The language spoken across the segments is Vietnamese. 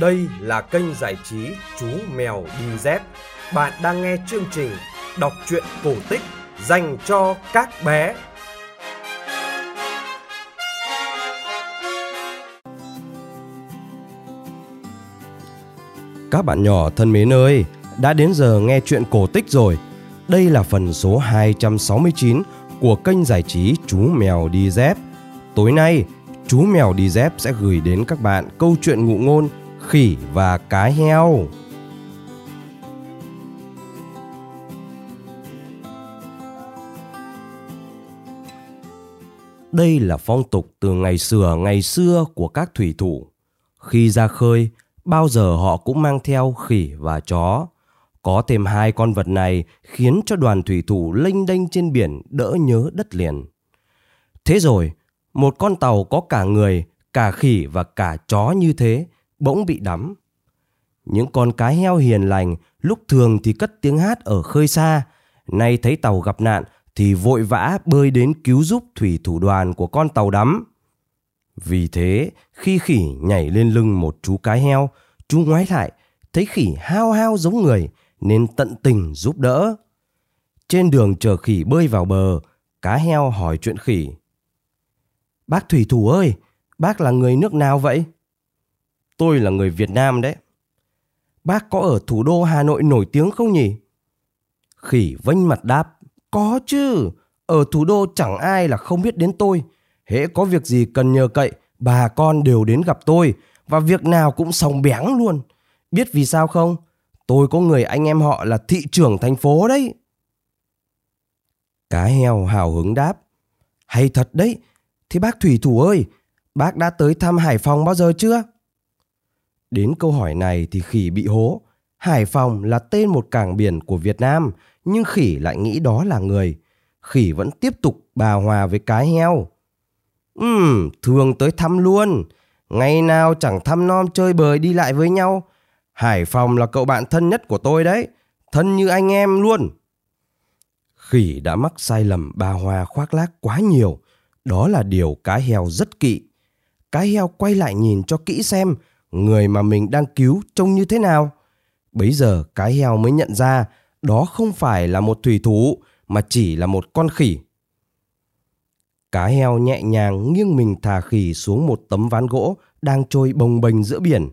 Đây là kênh giải trí Chú Mèo Đi Dép. Bạn đang nghe chương trình đọc truyện cổ tích dành cho các bé. Các bạn nhỏ thân mến ơi, đã đến giờ nghe chuyện cổ tích rồi. Đây là phần số 269 của kênh giải trí Chú Mèo Đi Dép. Tối nay, Chú Mèo Đi Dép sẽ gửi đến các bạn câu chuyện ngụ ngôn Khỉ và Cá Heo. Đây là phong tục từ ngày xưa ngày xưa của các thủy thủ. Khi ra khơi, bao giờ họ cũng mang theo khỉ và chó. Có thêm hai con vật này khiến cho đoàn thủy thủ lênh đênh trên biển đỡ nhớ đất liền. Thế rồi, một con tàu có cả người, cả khỉ và cả chó như thế bỗng bị đắm. Những con cá heo hiền lành lúc thường thì cất tiếng hát ở khơi xa, nay thấy tàu gặp nạn thì vội vã bơi đến cứu giúp thủy thủ đoàn của con tàu đắm. Vì thế, khi khỉ nhảy lên lưng một chú cá heo, chú ngoái lại, thấy khỉ hao hao giống người nên tận tình giúp đỡ. Trên đường chờ khỉ bơi vào bờ, cá heo hỏi chuyện khỉ. Bác thủy thủ ơi, bác là người nước nào vậy? Tôi là người Việt Nam đấy. Bác có ở thủ đô Hà Nội nổi tiếng không nhỉ? Khỉ vênh mặt đáp. Có chứ, ở thủ đô chẳng ai là không biết đến tôi. Hễ có việc gì cần nhờ cậy, bà con đều đến gặp tôi và việc nào cũng sòng béng luôn. Biết vì sao không? Tôi có người anh em họ là thị trưởng thành phố đấy. Cá heo hào hứng đáp. Hay thật đấy. Thế bác Thủy Thủ ơi, bác đã tới thăm Hải Phòng bao giờ chưa? Đến câu hỏi này thì khỉ bị hố. Hải Phòng là tên một cảng biển của Việt Nam, nhưng khỉ lại nghĩ đó là người. Khỉ vẫn tiếp tục bà hòa với cái heo. Ừm, thường tới thăm luôn. Ngày nào chẳng thăm non chơi bời đi lại với nhau. Hải Phòng là cậu bạn thân nhất của tôi đấy. Thân như anh em luôn. Khỉ đã mắc sai lầm bà hòa khoác lác quá nhiều. Đó là điều cá heo rất kỵ. Cá heo quay lại nhìn cho kỹ xem người mà mình đang cứu trông như thế nào. Bấy giờ cái heo mới nhận ra đó không phải là một thủy thủ mà chỉ là một con khỉ. Cá heo nhẹ nhàng nghiêng mình thả khỉ xuống một tấm ván gỗ đang trôi bồng bềnh giữa biển.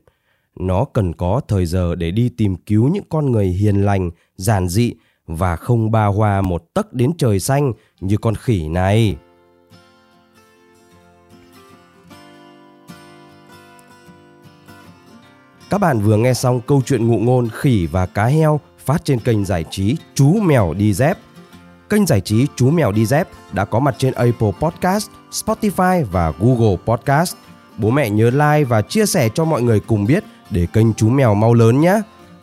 Nó cần có thời giờ để đi tìm cứu những con người hiền lành, giản dị và không ba hoa một tấc đến trời xanh như con khỉ này. Các bạn vừa nghe xong câu chuyện ngụ ngôn khỉ và cá heo phát trên kênh giải trí Chú Mèo Đi Dép. Kênh giải trí Chú Mèo Đi Dép đã có mặt trên Apple Podcast, Spotify và Google Podcast. Bố mẹ nhớ like và chia sẻ cho mọi người cùng biết để kênh Chú Mèo mau lớn nhé.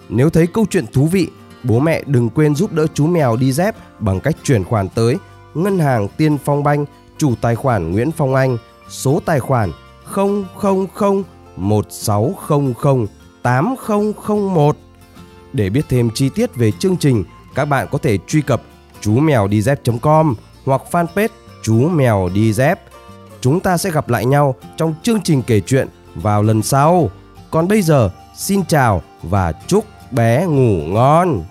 Nếu thấy câu chuyện thú vị, bố mẹ đừng quên giúp đỡ chú mèo đi dép bằng cách chuyển khoản tới Ngân hàng Tiên Phong Banh, chủ tài khoản Nguyễn Phong Anh, số tài khoản 000 1600 8001. Để biết thêm chi tiết về chương trình, các bạn có thể truy cập chú mèo đi dép.com hoặc fanpage chú mèo đi dép. Chúng ta sẽ gặp lại nhau trong chương trình kể chuyện vào lần sau. Còn bây giờ, xin chào và chúc bé ngủ ngon.